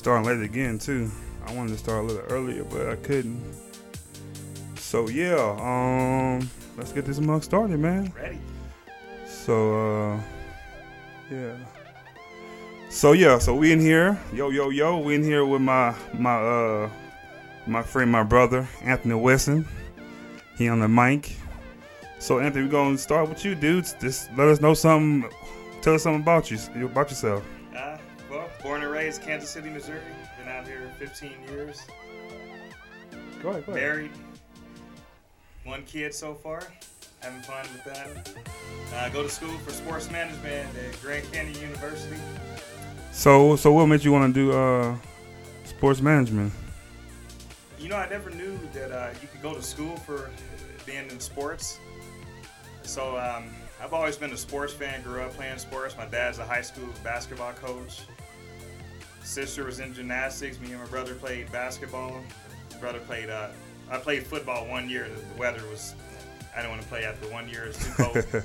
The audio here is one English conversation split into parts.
starting late again too. I wanted to start a little earlier, but I couldn't. So yeah, um, let's get this mug started, man. Ready? So uh, yeah. So yeah, so we in here, yo yo yo, we in here with my my uh my friend, my brother Anthony Wesson. He on the mic. So Anthony, we're gonna start with you, dudes. Just let us know something. Tell us something about you, about yourself. Raised Kansas City, Missouri. Been out here 15 years. Go ahead, go Married. One kid so far. Having fun with that. Uh, go to school for sports management at Grand Canyon University. So, so what made you want to do uh, sports management? You know, I never knew that uh, you could go to school for being in sports. So um, I've always been a sports fan. Grew up playing sports. My dad's a high school basketball coach. Sister was in gymnastics. Me and my brother played basketball. My brother played. Uh, I played football one year. The weather was. I didn't want to play after one year. It's too cold.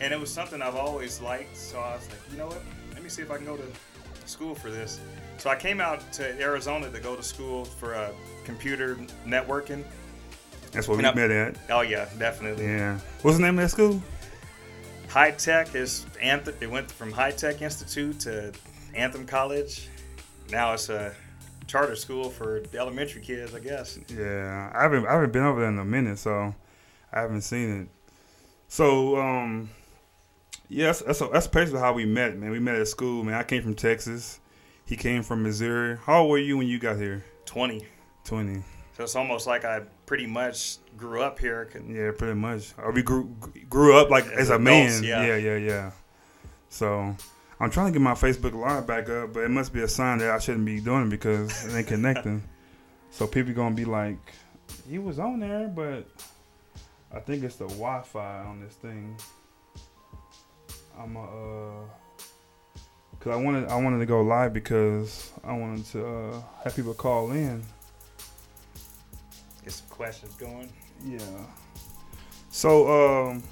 and it was something I've always liked. So I was like, you know what? Let me see if I can go to school for this. So I came out to Arizona to go to school for uh, computer networking. That's what we I- met at. Oh yeah, definitely. Yeah. What's the name of that school? High Tech is Anthem. It went from High Tech Institute to Anthem College. Now it's a charter school for the elementary kids, I guess. Yeah, I haven't I haven't been over there in a minute, so I haven't seen it. So, um, yes, that's that's basically how we met, man. We met at school, man. I came from Texas. He came from Missouri. How old were you when you got here? 20. Twenty. So it's almost like I pretty much grew up here. Yeah, pretty much. Or we grew grew up like As as, a adults, man. yeah. yeah, yeah, yeah. So I'm trying to get my Facebook Live back up, but it must be a sign that I shouldn't be doing it because it ain't connecting. so people gonna be like, he was on there, but I think it's the Wi-Fi on this thing. I'm a, uh, cause I wanted I wanted to go live because I wanted to uh, have people call in. Get some questions going. Yeah. So um,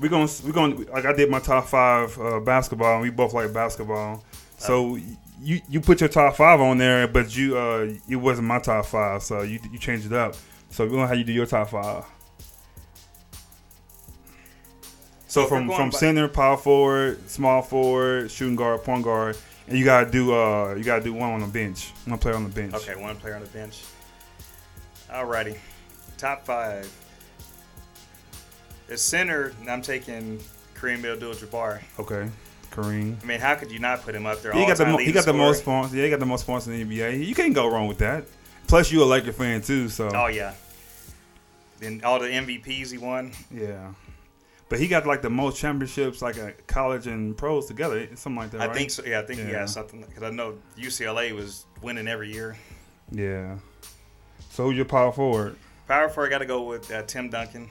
we're gonna we're gonna like I did my top five uh, basketball, and we both like basketball. So you you put your top five on there, but you uh it wasn't my top five, so you you changed it up. So we're gonna have you do your top five. So from from by- center, power forward, small forward, shooting guard, point guard, and you gotta do uh you gotta do one on the bench, one player on the bench. Okay, one player on the bench. Alrighty. Top five. The center, I'm taking Kareem Abdul-Jabbar. Okay. Kareem. I mean, how could you not put him up there? he got the mo- he got the most points. Yeah, he got the most points in the NBA. You can't go wrong with that. Plus, you a Laker fan too, so Oh yeah. Then all the MVPs he won. yeah. But he got like the most championships, like a college and pros together, something like that. I right? think so. Yeah, I think he Yeah. has something because I know UCLA was winning every year. Yeah. So who's your power forward? Power forward, I got to go with uh, Tim Duncan.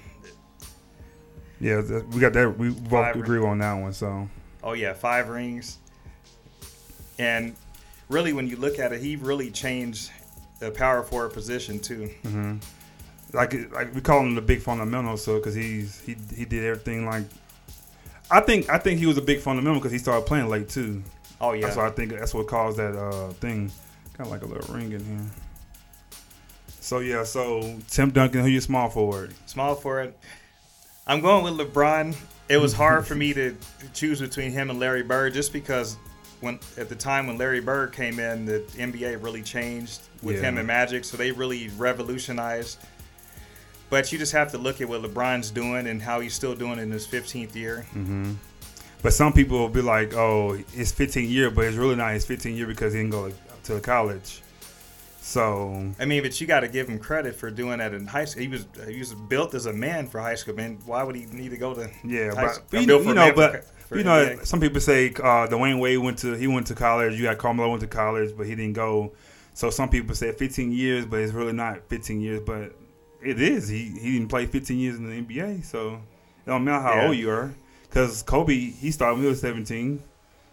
Yeah, we got that. We both Five. agree on that one. So Oh yeah, five rings. And really, when you look at it, he really changed the power forward position too. hmm like like we call him the big fundamental, so because he's he he did everything like. I think I think he was a big fundamental because he started playing late too. Oh yeah. So I think that's what caused that uh, thing. Kind of like a little ring in here. So yeah, so Tim Duncan, who you small forward? Small forward. I'm going with LeBron. It was hard for me to choose between him and Larry Bird just because when at the time when Larry Bird came in, the NBA really changed with Yeah. him and Magic, so they really revolutionized. But you just have to look at what LeBron's doing and how he's still doing in his 15th year. Mm-hmm. But some people will be like, "Oh, it's 15 year, but it's really not his 15 year because he didn't go to college." So I mean, but you got to give him credit for doing that in high school. He was he was built as a man for high school. Man, why would he need to go to yeah, high but, school? you, you know, but for you know, NBA. some people say uh, Dwyane Wade went to he went to college. You got Carmelo went to college, but he didn't go. So some people say 15 years, but it's really not 15 years. But it is. He he didn't play 15 years in the NBA, so it don't matter how Yeah. old you are. Because Kobe he started when he was 17,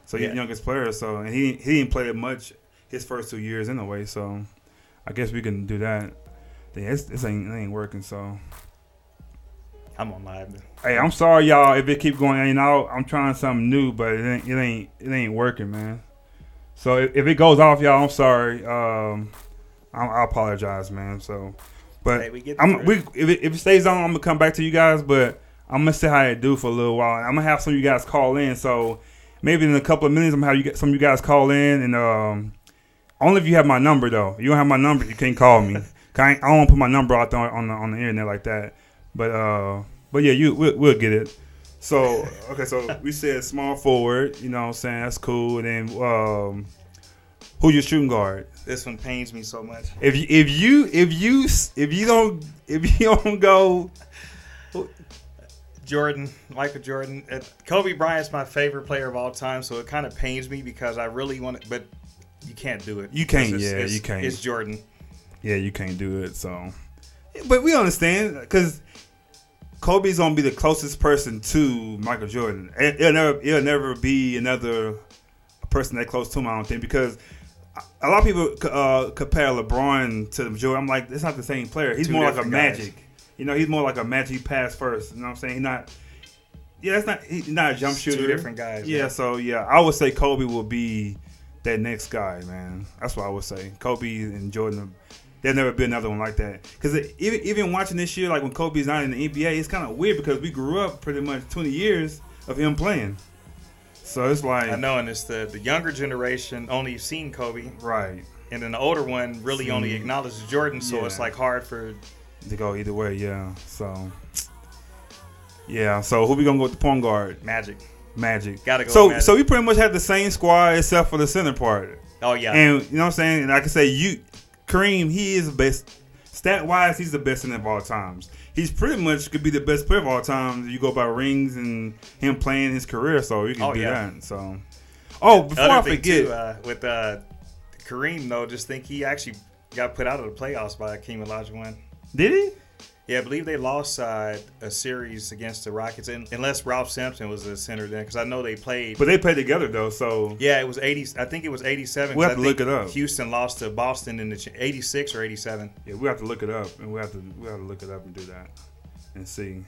so he's Yeah. the youngest player. So and he he didn't play that much his first two years anyway. So I guess we can do that. Yeah, it's, this ain't it ain't working. So I'm on live. Hey, I'm sorry, y'all, if it keep going in and out. I'm trying something new, but it ain't it ain't it ain't working, man. So if, if it goes off, y'all, I'm sorry. Um, I, I apologize, man. So, but Hey, we get I'm we if it, if it stays on, I'm gonna come back to you guys. But I'm gonna see how it do for a little while. I'm gonna have some of you guys call in. So maybe in a couple of minutes, I'm gonna have you get some of you guys call in and um. Only if you have my number though. You don't have my number, you can't call me. I, I don't want to put my number out there on the on the internet like that. But uh, but yeah, you we'll, we'll get it. So okay, so we said small forward. You know what I'm saying? That's cool. And then um, who your shooting guard? This one pains me so much. If you if you if you if you don't if you don't go, Jordan, Michael Jordan. Kobe Bryant's my favorite player of all time, so it kind of pains me because I really want it, but you can't do it. You can't, It's- yeah, it's- you can't. It's Jordan. yeah, you can't do it. So, but we understand because Kobe's gonna be the closest person to Michael Jordan. It- It'll never it'll never be another person that close to him. I don't think because. A lot of people uh, compare LeBron to Jordan. I'm like, it's not the same player. He's Two more like a guys. Magic. You know, he's more like a Magic pass first. You know what I'm saying? He's not. Yeah, that's not. He's not a jump It's two shooter. different guys, Yeah, man. so yeah, I would say Kobe will be that next guy, man. That's what I would say. Kobe and Jordan. There'll never be another one like that. Because even even watching this year, like when Kobe's not in the NBA, it's kind of weird because we grew up pretty much 20 years of him playing. So it's like I know, and it's the the younger generation only seen Kobe, right and then the older one really only See. acknowledges Jordan. So Yeah. it's like hard for to go either way. Yeah. So yeah. So who we gonna go with the point guard? Magic. Magic. Gotta go So Magic. so we pretty much had the same squad except for the center part. Oh yeah, And you know what I'm saying? And I can say you Kareem, he is the best stat wise, he's the best in of all times. He's pretty much could be the best player of all time you go by rings and him playing his career, so you can Oh, do yeah. that. So Oh, before I Other thing forget too, uh, with uh, Kareem though, just think he actually got put out of the playoffs by Akeem Olajuwon. did he? Yeah, I believe they lost uh, a series against the Rockets, and, unless Ralph Sampson was the center then, because I know they played. But they played together though, so yeah, it was eighty. I think it was eighty-seven. We'll 'cause have I to think look it up. Houston lost to Boston in the eighty-six or eighty-seven. yeah, we have to look it up and we have to we have to look it up and do that and see.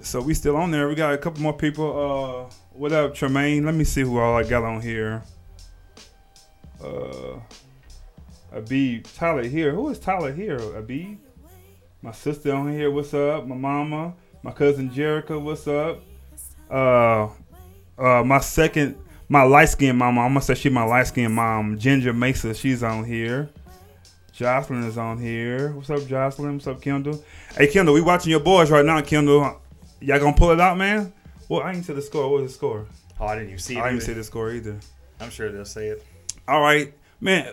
So we still on there. We got a couple more people. Uh what up, Tremaine? Let me see who all I got on here. Uh Abib, Tyler here. Who is Tyler here? Abib? My sister on here, what's up? My mama, my cousin Jerica, what's up? Uh uh my second my light skinned mama, I'm gonna say she my light skinned mom, Ginger Mesa, she's on here. Jocelyn is on here. What's up, Jocelyn? What's up, Kendall? Hey Kendall, we watching your boys right now, Kendall. Y'all gonna pull it out, man? Well, I didn't see the score. What was the score? Oh, I didn't even see it. I didn't either. see the score either. I'm sure they'll say it. All right, man.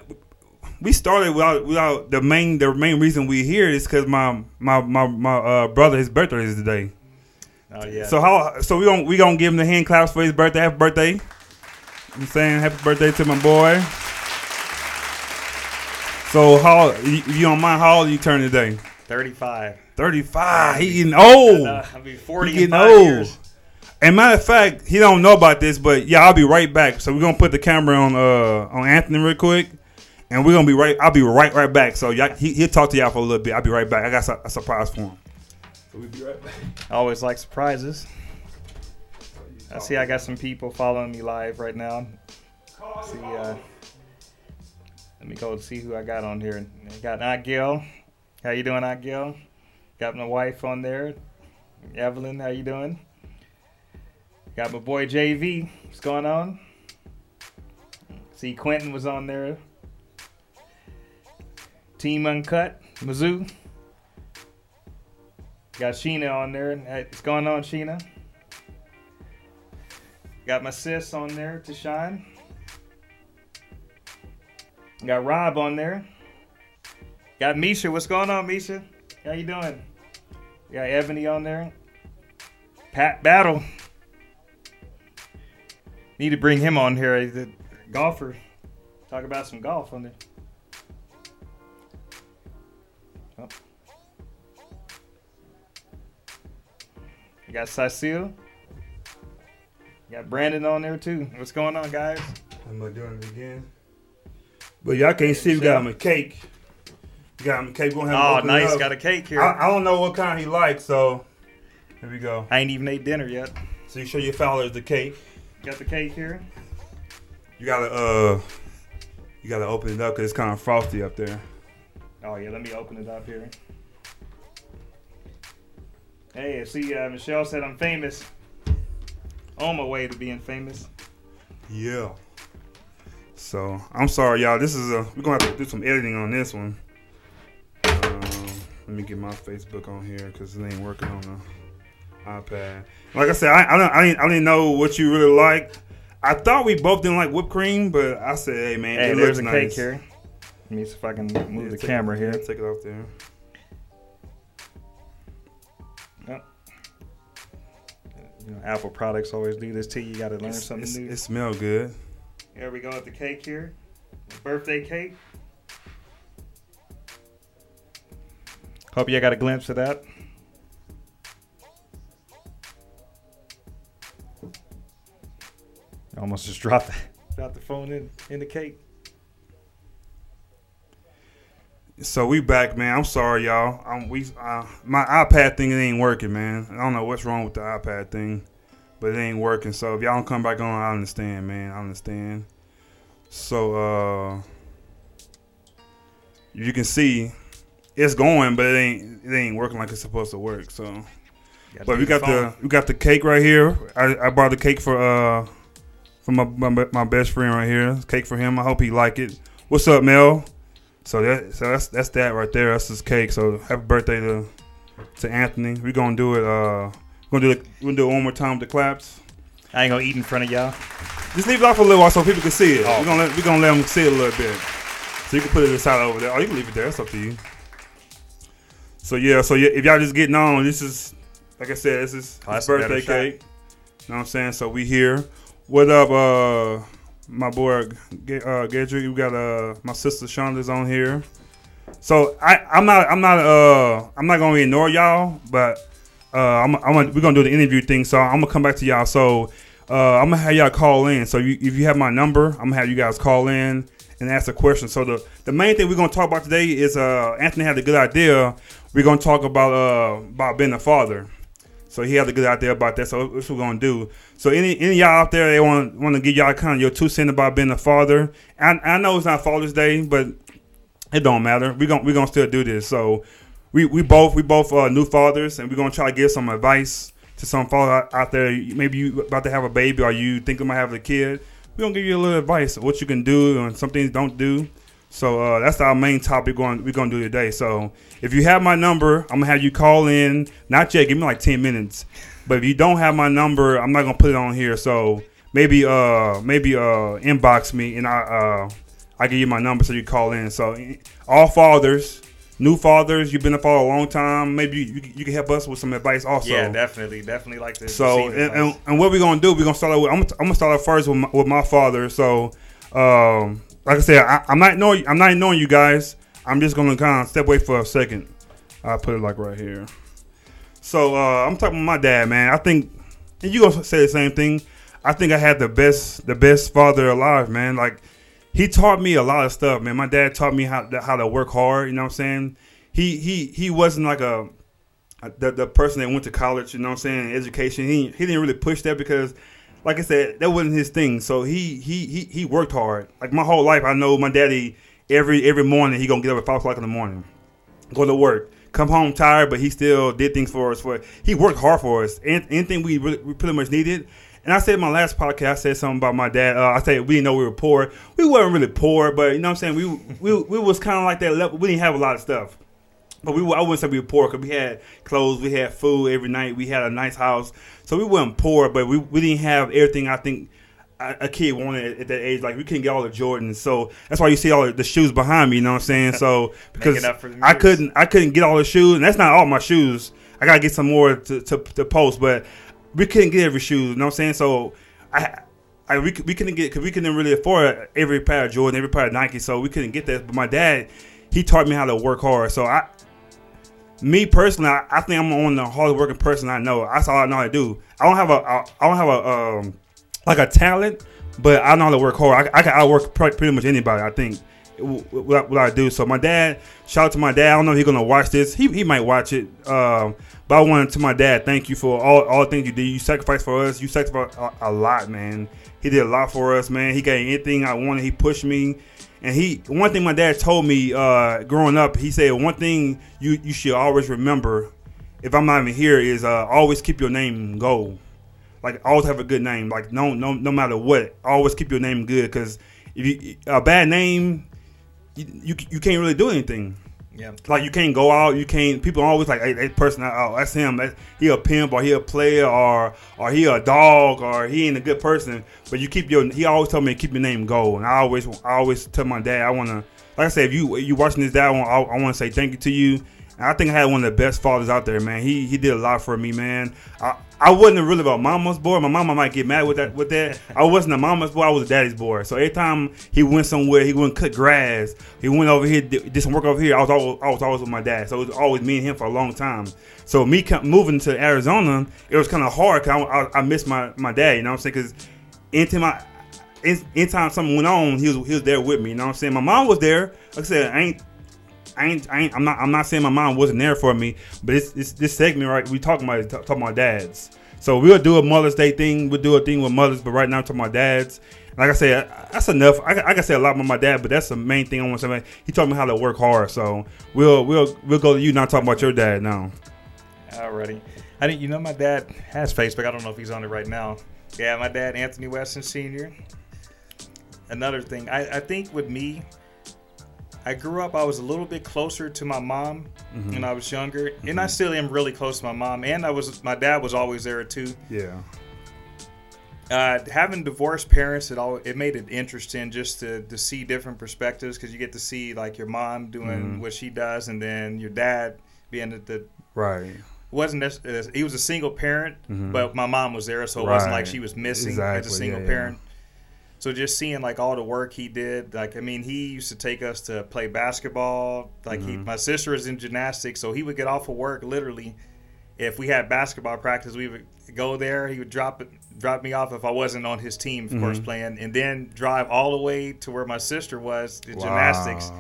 We started without without the main the main reason we here is because my my my my uh, brother his birthday is today. Oh yeah. So how so we gonna we gonna give him the hand claps for his birthday. Happy birthday! I'm saying happy birthday to my boy. So how you, you don't mind how old you turn today? 35. Thirty five. He getting old. Uh, I'll be 40 He in getting five old. years. And matter of fact, he don't know about this, but yeah, I'll be right back. So we're gonna put the camera on uh on Anthony real quick, and we're gonna be right. I'll be right right back. So y'all, he, he'll talk to y'all for a little bit. I'll be right back. I got a, a surprise for him. So we'll be right back. I always like surprises. I see I got some people following me live right now. See, uh, let me go see who I got on here. I got Agil. How you doing, Agil? Got my wife on there. Evelyn, how you doing? Got my boy JV. What's going on? See, Quentin was on there. Team Uncut, Mizzou. Got Sheena on there. What's going on, Sheena? Got my sis on there to shine. Got Rob on there. Got Misha. What's going on, Misha? How you doing? Got Ebony on there. Pat Battle. Need to bring him on here. A golfer. Talk about some golf on there. Oh. You got Cecile. You got Brandon on there too. What's going on, guys? I'm gonna do it again. But y'all can't see we got him a cake. You got him a cake. We're gonna have Oh, him nice. Got a cake here. I, I don't know what kind he likes, so here we go. I ain't even ate dinner yet. So you show your followers the cake. Got the cake here. You gotta uh, you gotta open it up because it's kind of frosty up there. Oh yeah, let me open it up here. Hey, see, uh, Michelle said I'm famous. On my way to being famous. Yeah. So I'm sorry, y'all. This is a we're gonna have to do some editing on this one. Um, let me get my Facebook on here because it ain't working on the iPad. Like I said, I I, don't, I didn't I didn't know what you really liked. I thought we both didn't like whipped cream, but I said, hey man, Hey, it there's looks a nice. cake here. Let me see if I can move Yeah, the camera it, here. yeah, Take it off there. You know, Apple products always do this to you. You got to learn It's- something it's- new. It smells good. Here we go with the cake here. The birthday cake. Hope you got a glimpse of that. Almost just dropped the, dropped the phone in, in the cake. So we back, man. I'm sorry, y'all. I'm, we uh, my iPad thing it ain't working, man. I don't know what's wrong with the iPad thing, but it ain't working. So if y'all don't come back on, I understand, man. I understand. So uh, you can see it's going, but it ain't it ain't working like it's supposed to work. So, but we got phone. the we got the cake right here. I, I bought the cake for uh for my, my my best friend right here. Cake for him. I hope he like it. What's up, Mel? So that so that's that's that right there. That's his cake. So happy birthday to to Anthony. We're gonna do it. Uh, we're gonna do it. We're gonna do it one more time with the claps. I ain't gonna eat in front of y'all. Just leave it off a little while so people can see it. Oh. We're gonna let, we're gonna let them see it a little bit. So you can put it aside over there. Oh, you can leave it there. That's up to you. So yeah. So yeah, if y'all just getting on, this is like I said, this is Oh, his that's a better birthday cake. You know what I'm saying? So we here. What up, uh, my boy uh, Gedrick? We got uh my sister Shonda's on here. So I I'm not I'm not uh I'm not gonna ignore y'all, but uh I'm I'm gonna, we're gonna do the interview thing. So I'm gonna come back to y'all. So uh I'm gonna have y'all call in. So you, if you have my number, I'm gonna have you guys call in and ask a question. So the the main thing we're gonna talk about today is uh Anthony had a good idea. We're gonna talk about uh about being a father. So he had a good idea about that. So that's what we're gonna do. So any any y'all out there, they want want to give y'all kind of your two cents about being a father. I I know it's not Father's Day, but it don't matter. We gonna we gonna still do this. So we we both we both uh, new fathers, and we're gonna try to give some advice to some father out- out there. Maybe you about to have a baby, or you think about having a kid. We're gonna give you a little advice of what you can do and some things don't do. So uh, that's our main topic going we're gonna do today. So if you have my number, I'm gonna have you call in. Not yet, give me like ten minutes. But if you don't have my number, I'm not gonna put it on here. So maybe uh maybe uh inbox me and I uh I give you my number so you call in. So all fathers, new fathers, you've been a father a long time. Maybe you, you, you can help us with some advice also. yeah, definitely, definitely like this. So and, and, and what we're gonna do? We're gonna start. Out with, I'm, gonna, I'm gonna start out first with my, with my father. So, um, like I said, I, I'm not knowing. I'm not knowing you guys. I'm just gonna kind of step away for a second. I put it like right here. So uh, I'm talking about my dad, man. I think, and you gonna say the same thing. I think I had the best, the best father alive, man. Like he taught me a lot of stuff, man. My dad taught me how to, how to work hard. You know what I'm saying? He he he wasn't like a the, the person that went to college, you know what I'm saying, education, he he didn't really push that because like I said, that wasn't his thing. So he he he he worked hard. Like my whole life I know my daddy every every morning he gonna get up at five o'clock in the morning, go to work, come home tired, but he still did things for us for he worked hard for us. An- Anything we, really, we pretty much needed. And I said in my last podcast, I said something about my dad. Uh, I said we didn't know we were poor. We weren't really poor, but you know what I'm saying. We we we was kind of like that level. We didn't have a lot of stuff. But we, I wouldn't say we were poor because we had clothes, we had food every night, we had a nice house, so we weren't poor. But we, we didn't have everything I think a, a kid wanted at, at that age. Like we couldn't get all the Jordans, so that's why you see all the, shoes behind me. You know what I'm saying? So because Making up for the I couldn't I couldn't get all the shoes, and that's not all my shoes. I gotta get some more to, to, to post, but we couldn't get every shoe. You know what I'm saying? So I. I, we, we couldn't get because we couldn't really afford every pair of Jordan, every pair of Nike, so we couldn't get that. But my dad, he taught me how to work hard. So I, me personally, I, I think I'm on the hardest working person I know. That's all I know how to do. I don't have a, I I don't have a, um, like a talent, but I know how to work hard. I, I can outwork pre- pretty much anybody. I think what, what I do. So my dad, shout out to my dad. I don't know if he's gonna watch this. He he might watch it. Um, but I wanted to my dad, thank you for all all the things you did. You sacrificed for us. You sacrificed a, a lot, man. He did a lot for us, man. He gave anything I wanted. He pushed me. And he one thing my dad told me uh, growing up, he said one thing you you should always remember, if I'm not even here, is uh, always keep your name gold. Like always have a good name. Like no no no matter what, always keep your name good. Because if you a bad name, you, you you can't really do anything. Yeah. Like you can't go out. You can't. People always like, hey, that person. Uh, oh, that's him. That, he a pimp or he a player or or he a dog or he ain't a good person. But you keep your. He always told me keep your name gold. And I always I always tell my dad I want to. Like I said, if you you watching this, dad, I, I want to say thank you to you. And I think I had one of the best fathers out there, man. He he did a lot for me, man. I, I wasn't really about mama's boy. My mama might get mad with that. With that, I wasn't a mama's boy. I was a daddy's boy. So every time he went somewhere, he went cut grass. He went over here, did, some work over here. I was always, I was always with my dad. So it was always me and him for a long time. So me moving to Arizona, it was kind of hard because I, I, I missed my my dad. You know what I'm saying? Because anytime I anytime something went on, he was he was there with me. You know what I'm saying? My mom was there. Like I said, I ain't I ain't, I ain't, I'm not, I'm not saying my mom wasn't there for me, but it's, it's this segment right. We talking about talking about dads. So we'll do a Mother's Day thing. We'll do a thing with mothers, but right now I'm talking about dads. Like I said, that's enough. I, I can say a lot about my dad, but that's the main thing I want to say. He taught me how to work hard. So we'll we'll we'll go to you not talking about your dad now. Alrighty. I think you know my dad has Facebook. I don't know if he's on it right now. Yeah, my dad, Anthony Wesson Sr. Another thing, I, I think with me, I grew up. I was a little bit closer to my mom mm-hmm. when I was younger, mm-hmm. and I mm-hmm. still am really close to my mom. And I was my dad was always there too. Yeah. Uh, having divorced parents, it all it made it interesting just to, to see different perspectives because you get to see like your mom doing mm-hmm. what she does, and then your dad being the, the right wasn't he was a single parent, mm-hmm. but my mom was there, so it right. wasn't like she was missing exactly. as a single yeah, parent. So just seeing like all the work he did, like I mean, he used to take us to play basketball. Like mm-hmm. he, my sister is in gymnastics, so he would get off of work literally. If we had basketball practice, we would go there. He would drop drop me off if I wasn't on his team, of mm-hmm. course, playing, and then drive all the way to where my sister was in wow. gymnastics.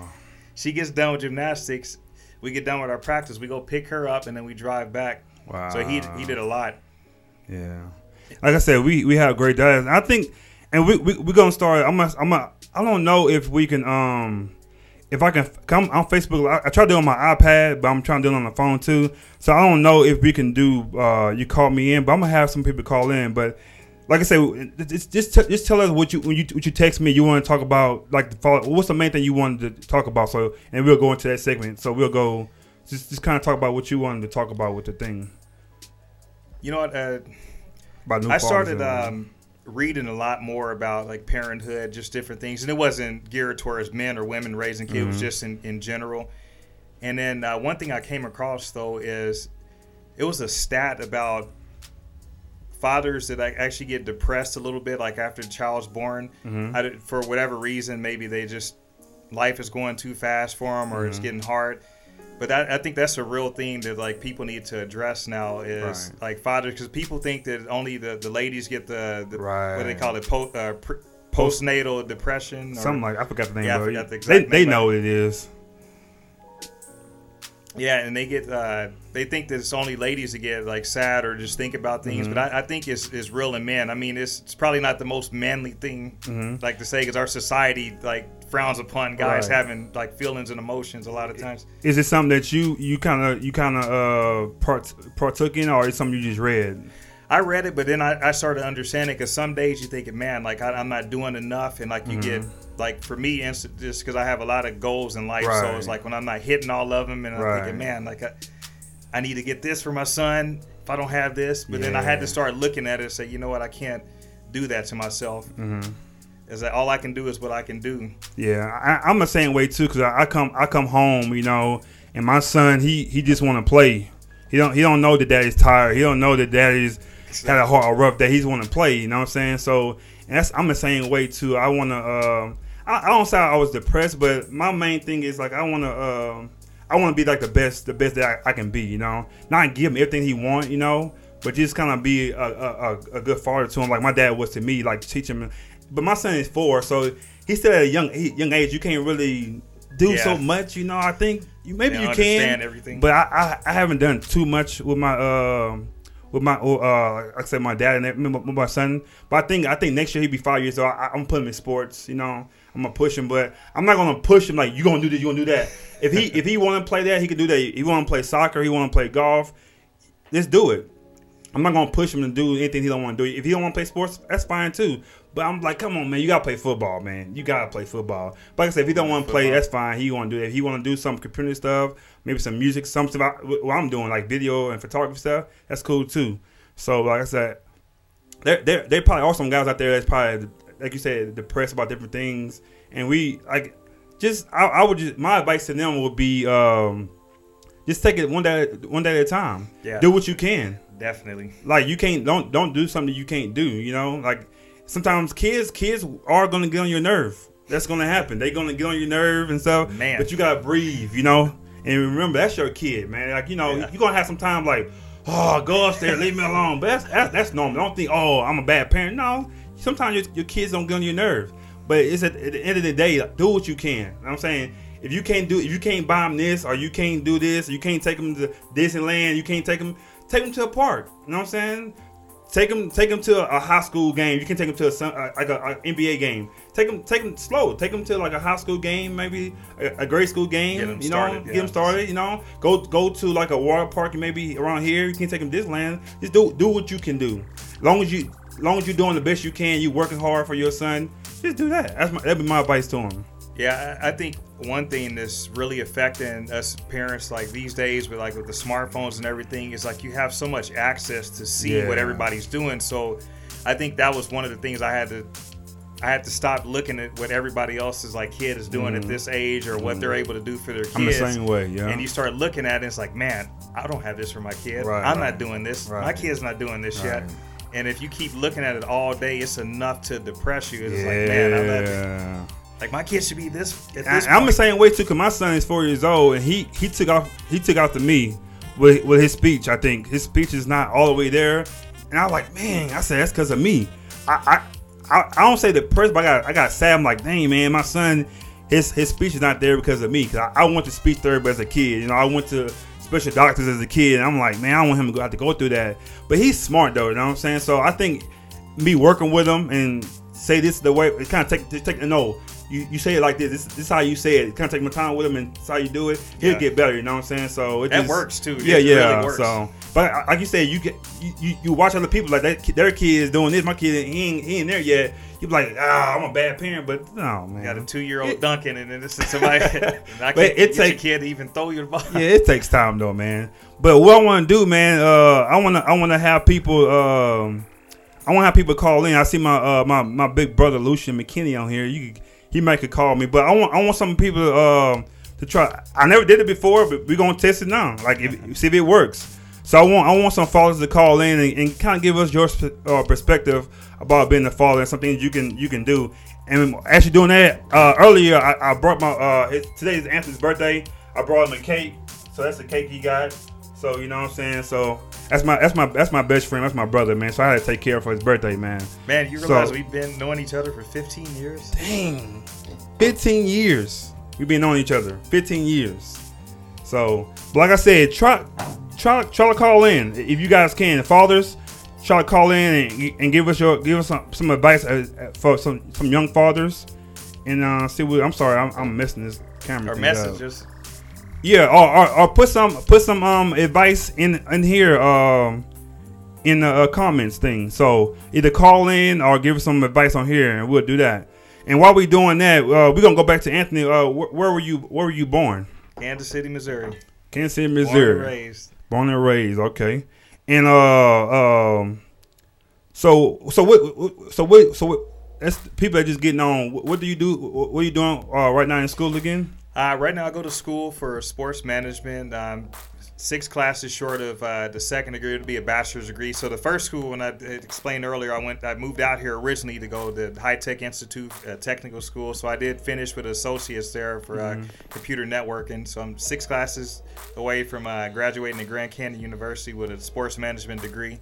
She gets done with gymnastics. We get done with our practice. We go pick her up, and then we drive back. Wow. So he he did a lot. Yeah. Like I said, we we have great dads. I think and we we we gonna start. I'm a, I'm a, I don't know if we can um if I can come on Facebook. I, I try to do it on my iPad, but I'm trying to do it on the phone too. So I don't know if we can do. Uh, you call me in, but I'm gonna have some people call in. But like I said, just just, just tell us what you when you what you text me. You want to talk about like the follow, what's the main thing you wanted to talk about? So and we'll go into that segment. So we'll go just just kind of talk about what you wanted to talk about with the thing. You know what? Uh, I started. Um, reading a lot more about like parenthood, just different things, and it wasn't geared towards men or women raising kids, mm-hmm. it was just in, in general. And then uh, one thing I came across though is it was a stat about fathers that actually get depressed a little bit, like after the child's born, mm-hmm. for whatever reason, maybe they just life is going too fast for them or mm-hmm. it's getting hard but that, I think that's a real thing that like people need to address now is right. like fathers because people think that only the, the ladies get the, the right. what do they call it po, uh, pr- postnatal depression or, something like I forgot the name. Yeah, I forgot the they they know what it is. Yeah, and they get uh, they think that it's only ladies that get like sad or just think about things, mm-hmm. but I, I, think it's, it's real in men. I mean, it's, it's probably not the most manly thing mm-hmm. like to say because our society like frowns upon guys right. having like feelings and emotions a lot of times. Is it something that you you kind of you kind of uh part, partook in, or is something you just read? I read it, but then I, I started understanding because some days you think, man, like I, am not doing enough, and like you mm-hmm. get like for me, just because I have a lot of goals in life, right. so it's like when I'm not hitting all of them, and I'm right. thinking, man, like I, I need to get this for my son. If I don't have this, but yeah. then I had to start looking at it and say, you know what, I can't do that to myself. Mm-hmm is that all I can do is what I can do. Yeah, I, am the same way too because I, I, come I come home, you know, and my son he he just want to play. He don't he don't know that daddy's tired. He don't know that daddy's had a hard a rough day. He's want to play. You know what I'm saying? So that's I'm the same way too. I want to. Uh, I, I, don't say I was depressed, but my main thing is like I want to. Uh, I want to be like the best, the best that I, I, can be. You know, not give him everything he want. You know, but just kind of be a, a, a, good father to him, like my dad was to me. Like teach him but my son is four, so he's still at a young young age. You can't really do Yeah. so much, you know. I think you maybe you don't can, everything. but I, I I haven't done too much with my um with my uh like I said my dad and with my son. But I think I think next year he'll be five years old. I, I'm putting him in sports, you know. I'm gonna push him, but I'm not gonna push him like you gonna do this, you gonna do that. If he if he want to play that, he can do that. He want to play soccer, he want to play golf. Let's do it. I'm not gonna push him to do anything he don't want to do. If he don't want to play sports, that's fine too. But I'm like, come on, man, you gotta play football, man. You gotta play football. But like I said, if he don't want to play, that's fine. He want to do that. If he want to do some computer stuff, maybe some music, some stuff. I- What I'm doing, like video and photography stuff, that's cool too. So like I said, there there there probably are some guys out there that's probably like you said depressed about different things, and we like just I, I would just my advice to them would be um just take it one day one day at a time. Yeah. Do what you can Definitely. like you can't don't don't do something you can't do you know like sometimes kids kids are gonna get on your nerve. That's gonna happen. They're gonna get on your nerve and stuff Man. but you gotta breathe you know? And remember that's your kid man. Like you know Yeah. you're gonna have some time like oh go upstairs leave me alone. But that's that's, that's normal. Don't think oh i'm a bad parent. No. Sometimes your, your kids don't get on your nerve. But it's at, at the end of the day like, do what you can. You know what i'm saying? If you can't do if you can't buy them this or you can't do this or you can't take them to disneyland you can't take them take them to a park. You know what i'm saying Take them, take them to a, a high school game. You can take them to a, like a, a NBA game. Take them, take them slow. Take them to like a high school game, maybe a, a grade school game. Get 'em you know, started, get yeah. them started. You know, go go to like a water park. Maybe around here, you can take them to Disneyland. Just do do what you can do. Long as you, long as you're doing the best you can, you working hard for your son. Just do that. That's my that'd be my advice to him. Yeah, I think one thing that's really affecting us parents like these days with like with the smartphones and everything is like you have so much access to see what everybody's doing. So I think that was one of the things I had to I had to stop looking at what everybody else's like kid is doing at Mhm. this age or what they're able to do for their kids. I'm the same way. Yeah. And you start looking at it, and it's like, man, I don't have this for my kid. Right, I'm right. not doing this. My kid's not doing this yet. And if you keep looking at it all day, it's enough to depress you. It's like, man, I'm not, yeah. Like my kid should be this. At I, this I'm the same way too. Cause my son is four years old, and he he took off he took after me with with his speech. I think his speech is not all the way there, and I was like, man, I said that's because of me. I I I, I don't say the person, but I got I got sad. I'm like, dang man, my son, his his speech is not there because of me. Cause I, I went to speech therapy as a kid. You know, I went to special doctors as a kid, and I'm like, man, I don't want him to go have to go through that. But he's smart though. You know what I'm saying? So I think me working with him and say this is the way it kind of take take no. You, you say it like this. This, this is how you say it. Kind of take my time with him and this is how you do it. He'll Yeah. get better. You know what I'm saying? So it That just, works, too. It Yeah, really yeah. works. So, but like you said, you get you, you, you watch other people like that. Their kid is doing this. My kid he ain't, he ain't there yet. You be like, ah, I'm a bad parent, but no, man. got a two-year-old Duncan, and then this is somebody. and I can't it takes your take- kid to even throw you the ball. yeah, it takes time though, man. But what I want to do, man, uh, I want to I want to have people. Um, I want to have people call in. I see my uh, my my big brother Lucian McKinney on here. You he might could call me, but I want I want some people um to try. I never did it before, but we're gonna test it now. Like if, see if it works. So I want I want some fathers to call in and, and kind of give us your uh, perspective about being a father and something you can you can do. And actually doing that uh, earlier, I, I brought my uh, his, today is Anthony's birthday. I brought him a cake, so that's the cake he got. So you know what I'm saying. So that's my that's my that's my best friend. That's my brother, man. So I had to take care of for his birthday, man. Man, you So- realize we've been knowing each other for 15 years? Dang, 15 years we've been knowing each other. 15 years. So, but like I said, try try try to call in if you guys can. Fathers, try to call in and, and give us your give us some, some advice uh, for some some young fathers. And uh, see what I'm sorry, I'm, I'm messing this camera. Or thing up. Yeah, or, or, or put some put some um advice in in here um in the uh, comments thing. So either call in or give us some advice on here, and we'll do that. And while we doing that, uh, we're gonna go back to Anthony. Uh, wh- where were you? Where were you born? Kansas City, Missouri. Kansas City, Missouri. Born and raised. Born and raised. Okay. And uh um. So so what so what so what? That's people that just getting on. What, what do you do? What are you doing uh, right now in school again? Uh, right now, I go to school for sports management. Um, six classes short of uh, the second degree to be a bachelor's degree. So the first school, when I explained earlier, I went, I moved out here originally to go to High Tech Institute uh, Technical School. So I did finish with associates there for uh, computer networking. So I'm six classes away from uh, graduating at Grand Canyon University with a sports management degree,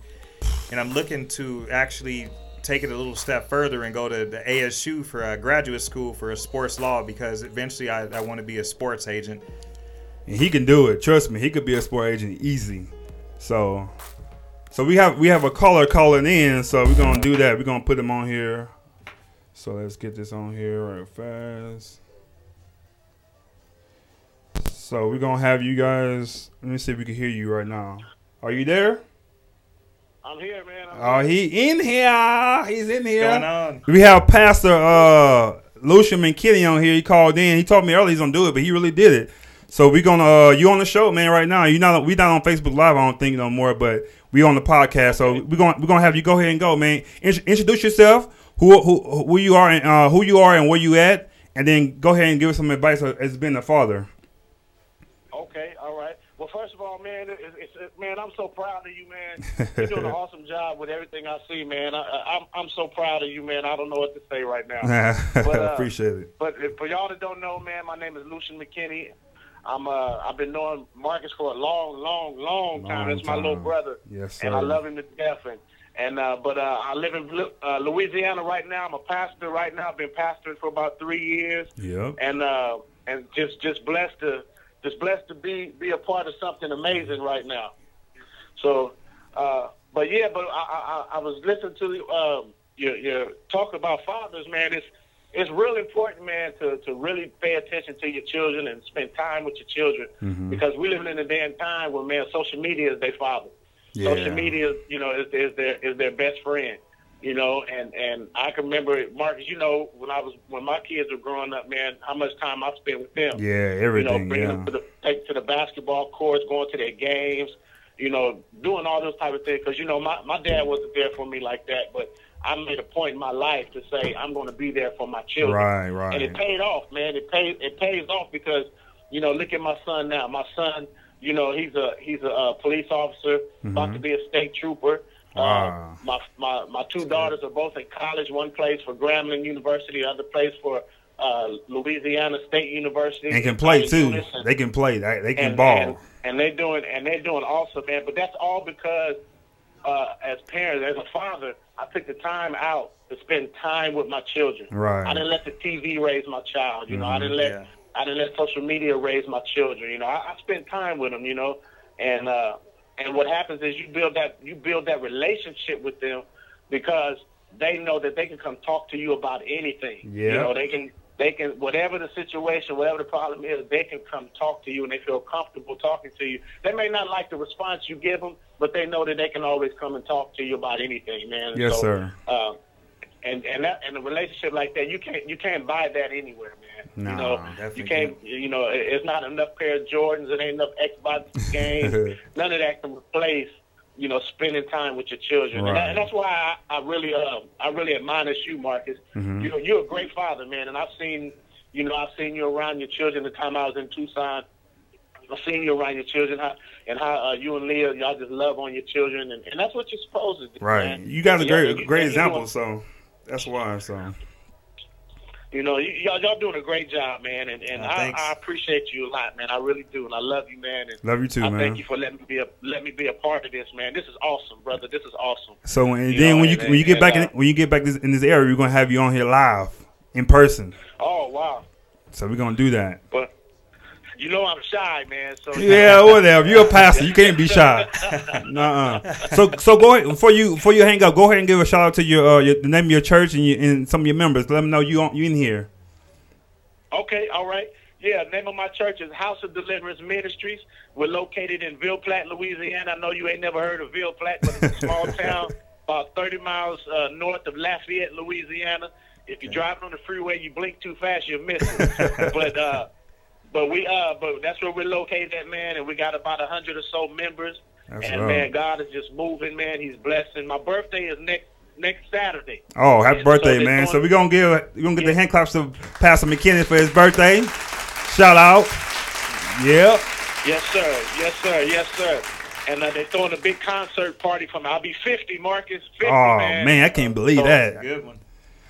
and I'm looking to actually take it a little step further and go to the ASU for a graduate school for sports law because eventually I, I want to be a sports agent. And he can do it. Trust me, he could be a sport agent easy. So, so we have we have a caller calling in. So we're gonna do that. We're gonna put him on here. So let's get this on here right fast. So we're gonna have you guys. Let me see if we can hear you right now. Are you there? I'm here, man. I'm Oh, he in here. He's in here. What's Going on. We have Pastor uh, Lucian McKinney on here. He called in. He told me earlier he's gonna do it, but he really did it. So we're gonna uh, you on the show, man, right now. You not we not on Facebook Live, I don't think no more, but we on the podcast. So we're gonna we gonna have you go ahead and go, man. Int- introduce yourself, who who who you are, and uh, who you are, and where you at, and then go ahead and give us some advice as being a father. Okay, all right. First of all, man, it's, it's, man, I'm so proud of you, man. You're doing an awesome job with everything I see, man. I, I, I'm I'm so proud of you, man. I don't know what to say right now. But, uh, Appreciate it. But for y'all that don't know, man, my name is Lucian McKinney. I'm uh I've been knowing Marcus for a long, long, long time. It's my little brother. Yes, sir. And I love him to death. And, and uh, but uh, I live in uh, Louisiana right now. I'm a pastor right now. I've been pastoring for about three years. Yep. and uh, and just just blessed to just blessed to be be a part of something amazing right now. So, uh, but yeah, but I, I I was listening to um, your your talk about fathers, man. It's it's real important, man, to to really pay attention to your children and spend time with your children Mhm. because we live in a day and time where man, social media is their father. Yeah. Social media, you know, is, is their is their best friend. You know, and and I can remember Marcus. You know, when I was when my kids were growing up, man, how much time I spent with them. Yeah, everything. You know, bringing yeah. them to the take to the basketball courts, going to their games. You know, doing all those type of things. Because you know, my my dad wasn't there for me like that, but I made a point in my life to say I'm going to be there for my children. Right, right. And it paid off, man. It pays it pays off because you know, look at my son now. My son, you know, he's a he's a uh, police officer, about to be a state trooper. Mm-hmm. Wow. Uh, my my my two daughters are both in college. One plays for Grambling University, the other plays for uh, Louisiana State University. and can play too. And- They can play. They, they can and, ball. And, and they're doing and they're doing awesome, man. But that's all because uh, as parents, as a father, I took the time out to spend time with my children. Right. I didn't let the TV raise my child. You know, I didn't let yeah. I didn't let social media raise my children. You know, I, I spent time with them. You know, and uh, and what happens is you build that you build that relationship with them because they know that they can come talk to you about anything. Yeah. You know, they can they can whatever the situation, whatever the problem is, they can come talk to you and they feel comfortable talking to you. They may not like the response you give them, but they know that they can always come and talk to you about anything, man. Yes, so, sir. Um, and and that and a relationship like that, you can't you can't buy that anywhere, man. Nah, you know, you can't. You know, it's not enough pair of Jordans. It ain't enough Xbox games. None of that can replace. You know, spending time with your children, and, that, and that's why I, I really, uh, I really admonish you, Marcus. Mhm. You know, you're a great father, man, and I've seen, you know, I've seen you around your children. The time I was in Tucson, I've seen you around your children, how, and how uh, you and Leah, y'all just love on your children, and, and that's what you're supposed to do. Right. man. You guys are Y'all- great, you- great example. So that's why. So You know, y- y'all, y'all doing a great job, man, and, and Uh, I, thanks. I appreciate you a lot, man. I really do, and I love you, man. And love you too, I man. thank you for letting me be a let me be a part of this, man. This is awesome, brother. This is awesome. So and You then know, when you and- when you get and, back in uh, when you get back this, in this area, we're gonna have you on here live in person. Oh wow, So we're gonna do that. but you know I'm shy, man. So Yeah, whatever. You're a pastor. You can't be shy. Nuh-uh. So so go ahead before you before you hang up. Go ahead and give a shout out to your, uh, your the name of your church and, you, and some of your members. Let them know you on, you in here. Okay, all right. Yeah, name of my church is House of Deliverance Ministries. We're located in Ville Platte, Louisiana. I know you ain't never heard of Ville Platte, but it's a small town about 30 miles uh, north of Lafayette, Louisiana. If you're driving on the freeway, you blink too fast, you'll miss it. but uh, but we uh, but that's where we're located at, man. And we got about a hundred or so members. That's and right. man, God is just moving, man. He's blessing. My birthday is next next Saturday. Oh, happy And birthday, so man! So we're gonna give we're gonna get the hand claps to Pastor McKinney for his birthday. Shout out. Yep. Yes, sir. Yes, sir. Yes, sir. And uh, they're throwing a big concert party for me. I'll be 50, Marcus. 50, Oh man. man, I can't believe So- that. Good one.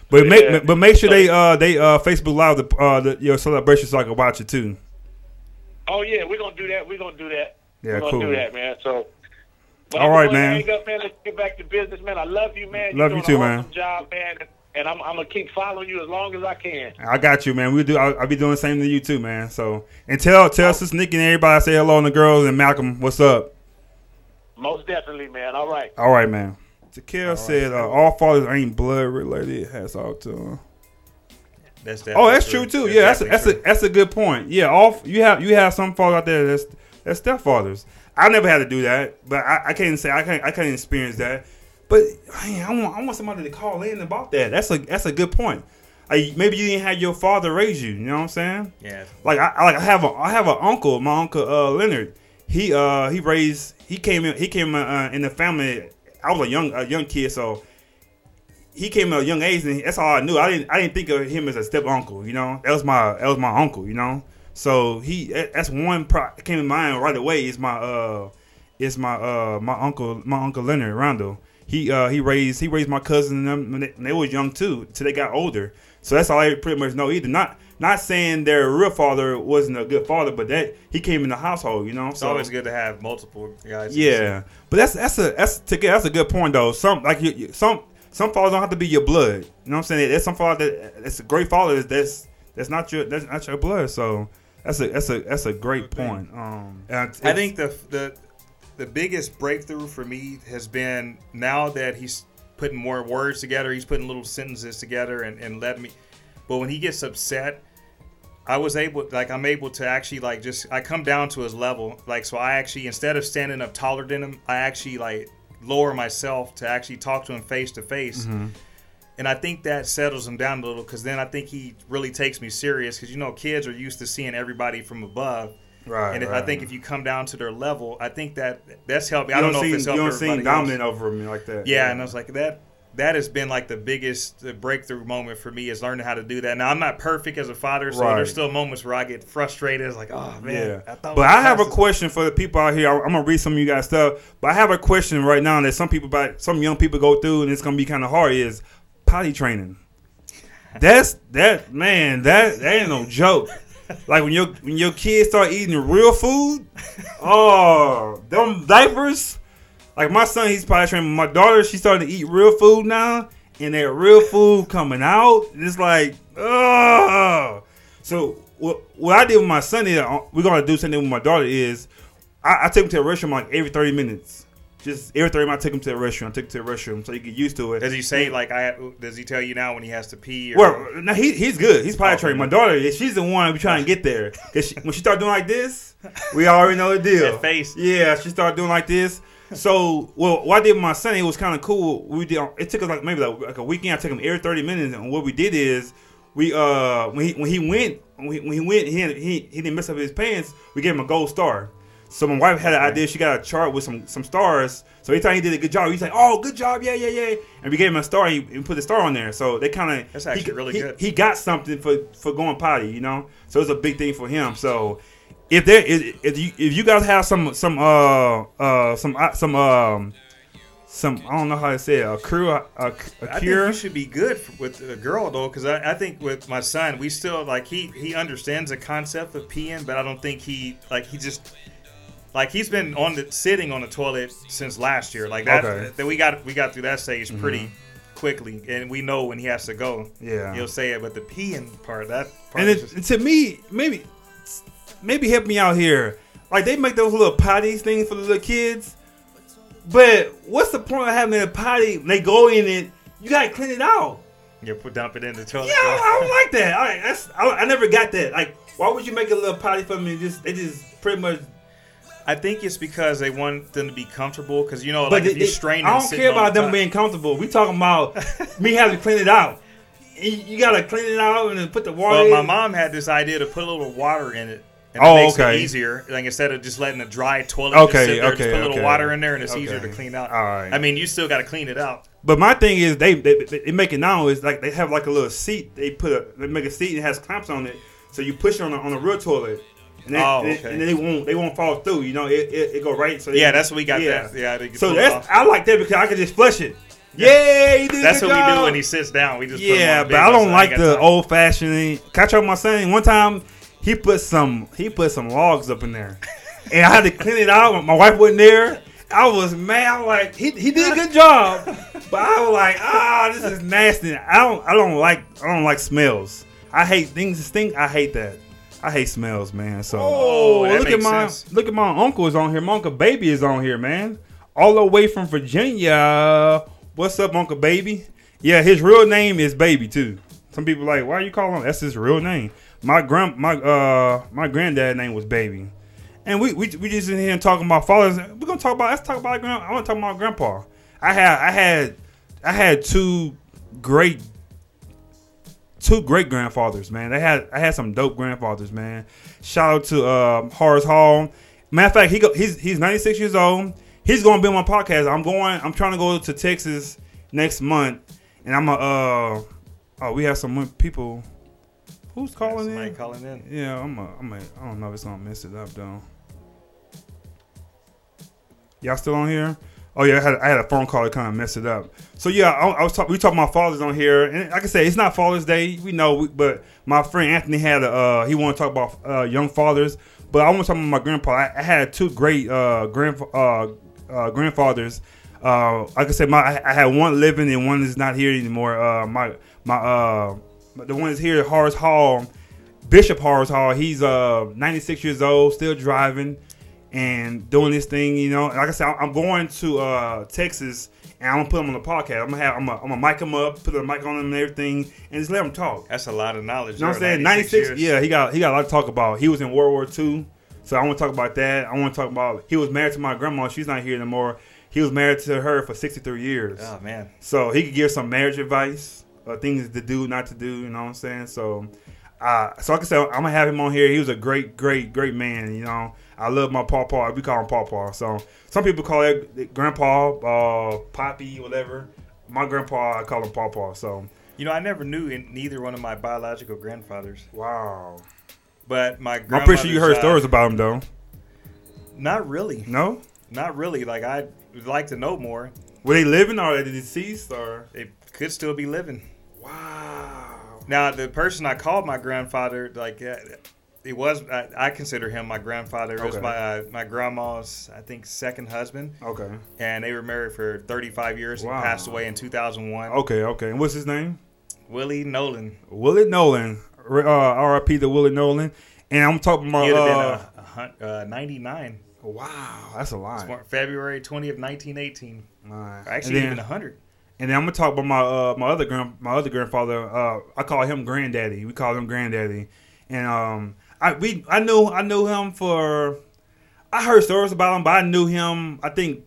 But make but make sure they uh they uh Facebook Live the uh the, your celebration so I can watch it too. Oh, yeah, we're going to do that. We're going to do that. Yeah, we're going cool. to do that, man. So, All gonna man. Hang up, man. Let's get back to business, man. I love you, man. Love You're you too, an man. awesome Job, man. And I'm, I'm gonna keep following you as long as I can. I got you, man. We do. I'll, I'll be doing the same to you too, man. So and tell tell Sister Nikki and everybody say hello and the girls and Malcolm, what's up? Most definitely, man. All right. All right, man. Takil said uh, all fathers ain't blood related. Hats off to him. That's Oh, that's true too. Yeah, that's a, that's a that's a good point. Yeah, all you have you have some fathers out there that's that's stepfathers. I never had to do that, but I, I can't say I can't I can't experience that. But man, I want I want somebody to call in about that. That's a that's a good point. Like, maybe you didn't have your father raise you. You know what I'm saying? yeah. Like I, I like I have a I have an uncle, my uncle uh, Leonard. He uh he raised he came in he came uh, in the family. I was a young a young kid, so he came at a young age, and that's all I knew. I didn't I didn't think of him as a step uncle. You know, that was my that was my uncle. You know, so he that's one pro came in mind right away. Is my uh is my uh my uncle my uncle Leonard Rondo. He uh he raised he raised my cousin and them when they, when they was young too till they got older. So that's all I pretty much know. Either not not saying their real father wasn't a good father, but that he came in the household. You know, It's so always good to have multiple guys. yeah, but that's that's a that's to get that's a good point though. Some like you, you- some some fathers don't have to be your blood. You know what I'm saying? There's some father that that's a great father that's that's not your that's not your blood. So that's a that's a that's a great point. Um, I think the the the biggest breakthrough for me has been now that he's putting more words together, he's putting little sentences together and, and let me but when he gets upset, I was able like I'm able to actually like just I come down to his level. Like so I actually instead of standing up taller than him, I actually like lower myself to actually talk to him face to face. Mm-hmm. And I think that settles him down a little because then I think he really takes me serious because you know kids are used to seeing everybody from above. right. And if, right. I think if you come down to their level, I think that that's helped me. I don't, don't know seem if it's you helped don't seem everybody else. dominant over me like that. Yeah, and I was like that. That has been like the biggest breakthrough moment for me is learning how to do that. Now I'm not perfect as a father, so Right. there's still moments where I get frustrated. It's like, oh man, Yeah, I but I have a question for the people out here. I'm gonna read some of you guys stuff, but I have a question right now that some people, about some young people go through, and it's gonna be kind of hard. Is potty training? That's that man. That that ain't no joke. Like when your when your kids start eating real food, oh, them diapers. Like my son, he's potty training. My daughter, she's starting to eat real food now, and that real food coming out. It's like, oh. So what, what I did with my son is uh, we're gonna do something with my daughter is I, I take him to a restaurant like every thirty minutes. Just every thirty minutes, I take him to a restaurant. Take him to a restaurant so he get used to it. Does he say like I? Does he tell you now when he has to pee? Or, Well, no, he, he's good. He's potty Okay. trained. My daughter, she's the one we trying to get there. she, when she start doing like this, we already know the deal. That face. Yeah, she started doing like this. So, well, what I did with my son, it was kind of cool. We did. It took us like maybe like, like a weekend. I took him every thirty minutes, and what we did is we uh when he when he went when he, when he went he, he he didn't mess up his pants. We gave him a gold star. So my wife had an idea. She got a chart with some some stars. So every time he did a good job, he's like, "Oh, good job, yeah, yeah, yeah," and we gave him a star. And he, put the star on there. So they kind of That's actually he, really he- good. He got something for for going potty, you know. So it's a big thing for him. So if there if, if you if you guys have some some uh uh some uh, some um some I don't know how to say it, a crew a, a, a I think cure. you should be good with a girl though, because I, I think with my son, we still like he he understands the concept of peeing, but I don't think he like he just like he's been on the sitting on the toilet since last year. Like that, Okay. that we got we got through that stage pretty quickly, and we know when he has to go. Yeah. he'll say it, but the peeing part that part And is it, just, to me, maybe maybe help me out here. Like they make those little potties things for the little kids, but what's the point of having a potty? They go in it, you gotta clean it out. you put dump it in the toilet. Yeah, I, don't like that. I, that's, I, I never got that. Like, why would you make a little potty for me? Just they just pretty much. I think it's because they want them to be comfortable. Because you know, But like they- if you strain, I don't care about the them being comfortable. We talking about me having to clean it out. You, gotta clean it out and then put the water. Well, my mom had this idea to put a little water in it. And Oh, it makes okay. it easier. Like instead of just letting a dry toilet Okay, just sit there, okay, just put a little okay. water in there and it's easier to clean out. All right. I mean, you still got to clean it out. But my thing is they they, they make it now is like they have like a little seat. They put a they make a seat and it has clamps on it, so you push it on a, on a real toilet. And then, Oh, okay. and they won't they won't fall through. You know, it it, it go right. So Yeah, that's what we got. Yeah. That. Yeah, they So that's. I like that because I can just flush it. Yeah, that's what we do when he sits down. We just put Yeah, but I don't like the old. fashioned. Catch up my son. One time he put some he put some logs up in there, and I had to clean it out. My wife wasn't there. I was mad. I was like, he, he did a good job, but I was like, ah, this is nasty. I don't I don't like I don't like smells. I hate things that stink. I hate that. I hate smells, man. So Oh, look at my sense. look at my uncle is on here. My uncle baby is on here, man. All the way from Virginia. What's up, Uncle Baby? Yeah, his real name is Baby too. Some people like, why are you calling him? That's his real name. My grand my uh my granddad name was Baby. And we, we we just in here talking about fathers. We're gonna talk about let's talk about grand I wanna talk about grandpa. I had I had I had two great two great grandfathers, man. They had I had some dope grandfathers, man. Shout out to uh, Horace Hall. Matter of fact, he go, he's he's 96 years old. He's gonna be on my podcast. I'm going. I'm trying to go to Texas next month, and I'm a. Uh, oh, we have some people. Who's calling Somebody in? calling in. Yeah, I'm a, I'm a, I don't know if it's gonna mess it up though. Y'all still on here? Oh yeah, I had, I had a phone call that kind of messed it up. So yeah, I, I was talking. We talking about fathers on here, and like I said, it's not Father's Day. We know, we, but my friend Anthony had a. Uh, he want to talk about uh, young fathers, but I want to talk about my grandpa. I, I had two great uh, grand uh, uh, grandfathers. Uh, like I said, my I had one living and one is not here anymore. Uh, my my uh, the one that's here, Horace Hall. Bishop Horace Hall. He's uh 96 years old, still driving and doing this thing. You know, like I said, I'm going to uh Texas and I'm gonna put him on the podcast. I'm gonna have I'm gonna, I'm gonna mic him up, put a mic on him and everything, and just let him talk. That's a lot of knowledge. You know what I'm saying? 96. years. Yeah, he got he got a lot to talk about. He was in World War II, so I want to talk about that. I want to talk about he was married to my grandma. She's not here anymore. He was married to her for 63 years. Oh man. So he could give some marriage advice, uh, things to do, not to do. You know what I'm saying? So, uh, so like I said, I'm gonna have him on here. He was a great, great, great man. You know, I love my pawpaw. We call him pawpaw. So some people call it grandpa, uh, poppy, whatever. My grandpa, I call him pawpaw. So You know, I never knew in neither one of my biological grandfathers, wow. but my. I'm pretty sure you heard stories about him though. Not really. No, Not really. Like I would like to know more. were they living or are they deceased or? They could still be living. Wow. Now, the person I called my grandfather, like, it was, I, I consider him my grandfather. It was my, uh, my grandma's, I think, second husband. Okay. And they were married for 35 years. Wow. He passed away in 2001. Okay. Okay. And what's his name? Willie Nolan. Willie Nolan. Uh, RIP to Willie Nolan. And I'm talking about. He would have Uh, been a, a, uh, 99. wow, that's a lot. February 20th, 1918. Alright. Actually, then, even 100. And then I'm gonna talk about my uh, my other grand my other grandfather. Uh, I call him Granddaddy. We call him Granddaddy. And um, I we I knew I knew him for. I heard stories about him, but I knew him. I think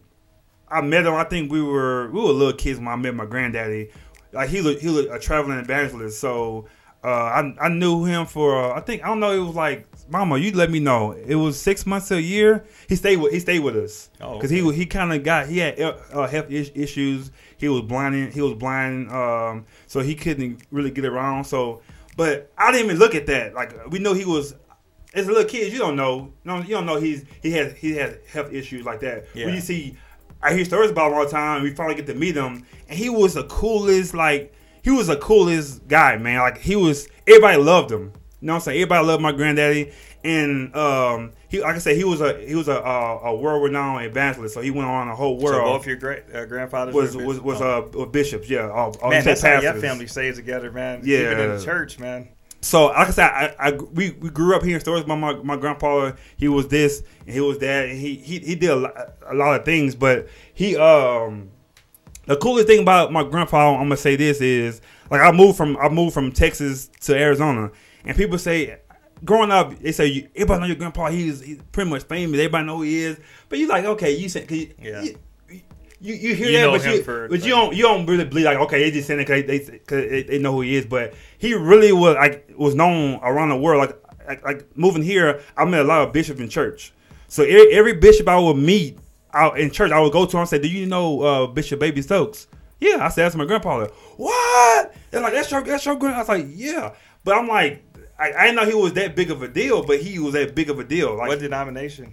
I met him. I think we were we were little kids when I met my granddaddy. Like he looked he was a traveling evangelist, so uh, I I knew him for uh, I think I don't know. It was like Mama, you let me know. It was six months to a year. He stayed with he stayed with us Oh, because he he kind of got he had uh, health is- issues. He was blind. He was blind, um, so he couldn't really get around. So, but I didn't even look at that. Like we know he was as a little kid, you don't know. No, you don't know he's he has he has health issues like that. Yeah. When you see, I hear stories about him all the time. We finally get to meet him, and he was the coolest. Like he was the coolest guy, man. Like he was. Everybody loved him. You know what I'm saying? Everybody loved my granddaddy, and um, he like I said, he was a he was a a, a world renowned evangelist. So he went on the whole So world. both your great uh, grandfathers was were was was oh. uh, bishops? Yeah, all, all Man, that's how your pastors. family stays together, man. Yeah. Even in the church, man. So, like I said, I, I we, we grew up hearing stories about my, my grandpa. He was this and he was that, and he he, he did a lot, a lot of things. But he um the coolest thing about my grandpa, I'm gonna say this is like I moved from I moved from Texas to Arizona, and people say. Growing up, they say you, everybody know your grandpa. He's he's pretty much famous. Everybody know who he is. But you like okay, you said 'cause you, Yeah. you, you, you hear You that, but you for, but you don't you don't really believe like okay they just saying it because they, they, 'cause they, they know who he is. But he really was like was known around the world. Like like, like moving here, I met a lot of bishops in church. So every, every bishop I would meet out in church, I would go to him and say, "Do you know uh, Bishop Baby Stokes?" Yeah, I said that's my grandpa. Like, what? They're like, "That's your that's your grand." I was like, "Yeah," but I'm like, I, I didn't know he was that big of a deal, but he was that big of a deal. Like, what denomination?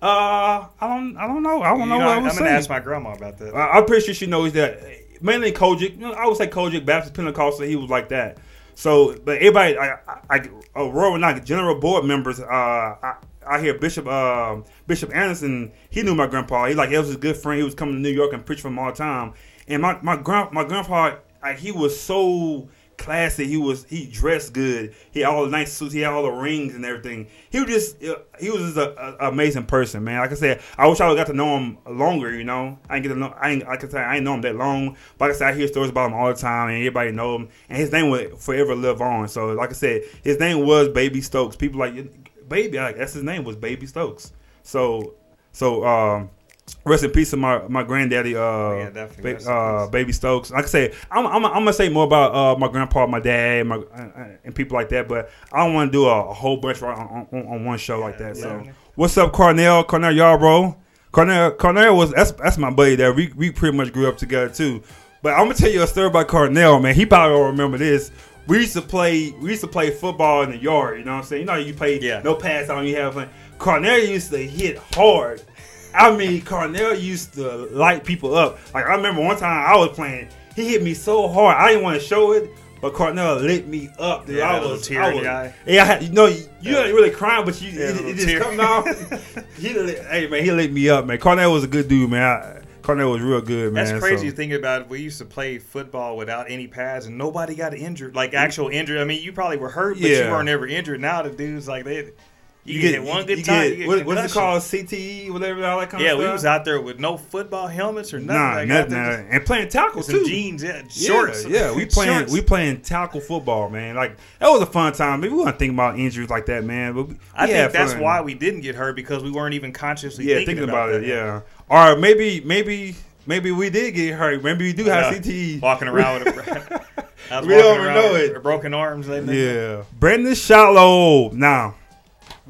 uh, I don't I don't know. I don't You know know, what I I'm gonna saying. ask my grandma about that. I- I'm pretty sure she knows that mainly COGIC. You know, I would say COGIC Baptist Pentecostal. He was like that. So, but everybody, I, I, I Royal not general board members. Uh, I, I hear Bishop uh, Bishop Anderson. He knew my grandpa. He like he was his good friend. He was coming to New York and preach for him all the time. And my my grand my grandpa like he was so classy. He was he dressed good. He had all the nice suits. He had all the rings and everything. He was just uh, he was just a, a amazing person, man. Like I said, I wish I would got to know him longer. You know, I ain't get to know. I ain't, like I said, I ain't know him that long. But like I said, I hear stories about him all the time, and everybody know him. And his name would forever live on. So like I said, his name was Baby Stokes. People like Baby, like that's his name was Baby Stokes. So so um Rest in peace to my my granddaddy, uh, yeah, definitely. ba- uh, baby Stokes. Like I said, I'm, I'm, I'm gonna say more about uh, my grandpa, my dad, my, uh, and people like that. But I don't want to do a, a, whole bunch right on, on, on one show like that. So, what's up, Cornell? Cornell, y'all, bro. Cornell, Cornell was that's that's my buddy there. We we pretty much grew up together too. But I'm gonna tell you a story about Cornell, man. He probably will remember this. We used to play. We used to play football in the yard. You know what I'm saying? You know, you play Yeah. no pass on. You have fun. Cornell used to hit hard. I mean, Cornell used to light people up. Like I remember one time I was playing, he hit me so hard. I didn't want to show it, but Cornell lit me up. Dude. Yeah, I was, tear I was. Yeah, I had, you know, you, you Yeah. ain't really crying, but you Yeah, it, it just come out. he lit, hey man, he lit me up, man. Cornell was a good dude, man. I, Cornell was real good, man. That's crazy so- thinking about it. We used to play football without any pads and nobody got injured. Like actual injured. I mean, you probably were hurt, but Yeah. you weren't ever injured. Now the dudes like they you, You get, get one good you time. Get, you get what, what's it called? CTE, whatever, all that kind Yeah, of we was out there with no football helmets or nothing. Nah, like, nothing, nah. and playing tackle too. jeans, yeah, Yeah, shorts. Yeah, we playing Shorts. we playing tackle football, man. Like that was a fun time. Maybe we weren't thinking about injuries like that, man. But we, I we think that's fun. why we didn't get hurt because we weren't even consciously Yeah, thinking, thinking about, that. it. Yeah, or maybe maybe maybe we did get hurt. Maybe we do have Yeah. CTE. Walking around with a, We don't know it. broken arms. Yeah, Brandon Shallow. Now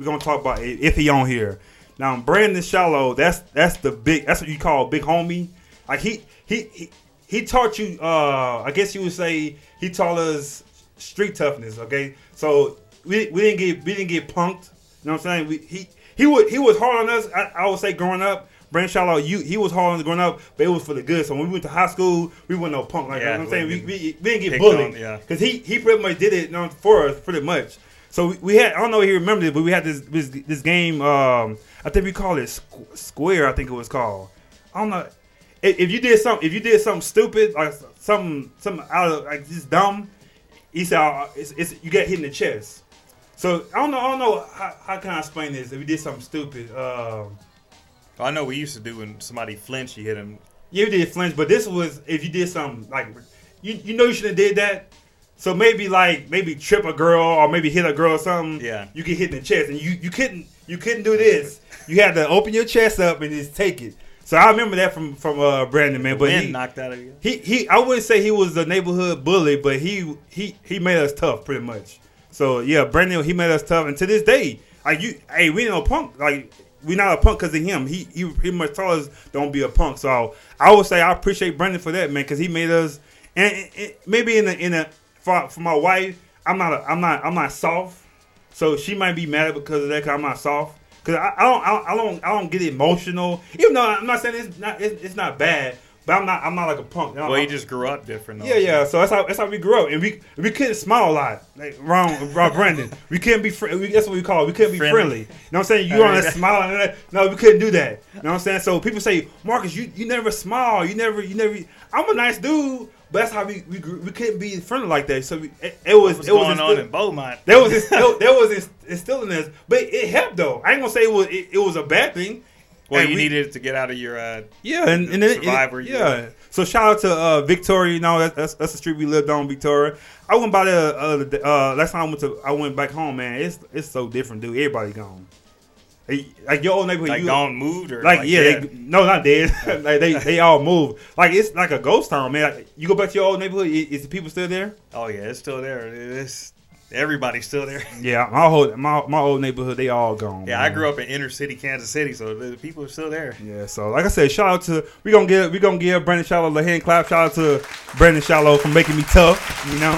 we're gonna talk about it if he on here. Now Brandon Shallow, that's that's the big. That's what you call big homie. Like he he he, he taught you. uh I guess you would say he taught us street toughness. Okay, so we, we didn't get we didn't get punked. You know what I'm saying? We, he he was he was hard on us. I, I would say growing up. Brandon Shallow, you he was hard on us growing up, but it was for the good. So when we went to high school, we weren't no punk like that. You know what I'm saying? we We, we, didn't get bullied. on, yeah. He he pretty much did it you know, for us pretty much. So we, we had I don't know if he remembered it, but we had this this, this game. Um, I think we called it Squ- Square. I think it was called. I don't know. If, if you did something, if you did something stupid, like something something out of like just dumb, he said uh, it's, it's you get hit in the chest. So I don't know. I don't know how, how can I explain this. If you did something stupid, um, I know we used to do when somebody flinched, you hit him. Yeah, you did flinch, but this was if you did something like you you know you should have did that. So maybe like maybe trip a girl or maybe hit a girl or something. Yeah. You get hit in the chest and you you couldn't you couldn't do this. You had to open your chest up and just take it. So I remember that from from uh, Brandon man, but Wind he, knocked out of you. he he I wouldn't say he was the neighborhood bully, but he he he made us tough pretty much. So yeah, Brandon he made us tough, and to this day, like you, hey, we ain't no punk. Like we not a punk because of him. He he pretty much told us don't be a punk. So I would say I appreciate Brandon for that man because he made us. And it, it- maybe in the in the for, for my wife, I'm not a, I'm not I'm not soft. So she might be mad because of that. Cause I'm not soft. Cause I, I don't I don't I don't I don't get emotional. Even though I'm not saying it's not it's, it's not bad, but I'm not I'm not like a punk. Well, you just grew up different. Though. Yeah, yeah. So that's how that's how we grew up, and we we couldn't smile a lot. Like wrong, wrong, Brandon. We couldn't be. Fr- we, that's what we call. It. We couldn't be Friendly. friendly. You know what I'm saying? You oh, on that smile and that. No, we couldn't do that. You know what I'm saying? So people say, Marcus, you you never smile. You never you never. I'm a nice dude, but that's how we we, grew, we couldn't be friendly like that. So we, it, it was What's it was going on in Beaumont? that was instill- that was instilling this, but it helped though. I ain't gonna say it was it, it was a bad thing. Well, And you we- needed it to get out of your. Uh, yeah, and, and then, Survivor, and- yeah. So shout out to uh, Victoria. You know that, that's that's the street we lived on, Victoria. I went by there uh, the day- uh, last time I went to I went back home, man. It's it's so different, dude. Everybody gone. Like- Like your old neighborhood, like you, gone moved or like, yeah, dead? they, no, not dead. like they they all moved. Like it's like a ghost town, man. Like, you go back to your old neighborhood, is the people still there? oh yeah, it's still there. It's everybody's still there. Yeah, my whole my my old neighborhood, they all gone. Yeah, I grew up in inner city Kansas City, so the people are still there. Yeah, so like I said, shout out to we gonna give we gonna give Brandon Shallow a hand clap. Shout out to Brandon Shallow for making me tough. You know,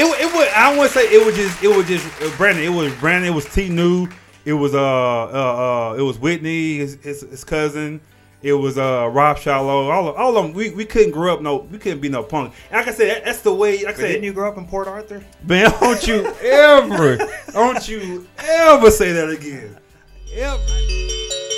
it it was I want to say it was just it was just uh, Brandon. It was Brandon. It was T New. It was uh uh uh it was Whitney, his his, his cousin. It was uh Rob Shallow. All of, all of them. We, we couldn't grow up no. We couldn't be no punk. And like I said, that, that's the way. Like I said, didn't you grow up in Port Arthur? man, don't you ever, don't you ever say that again. ever.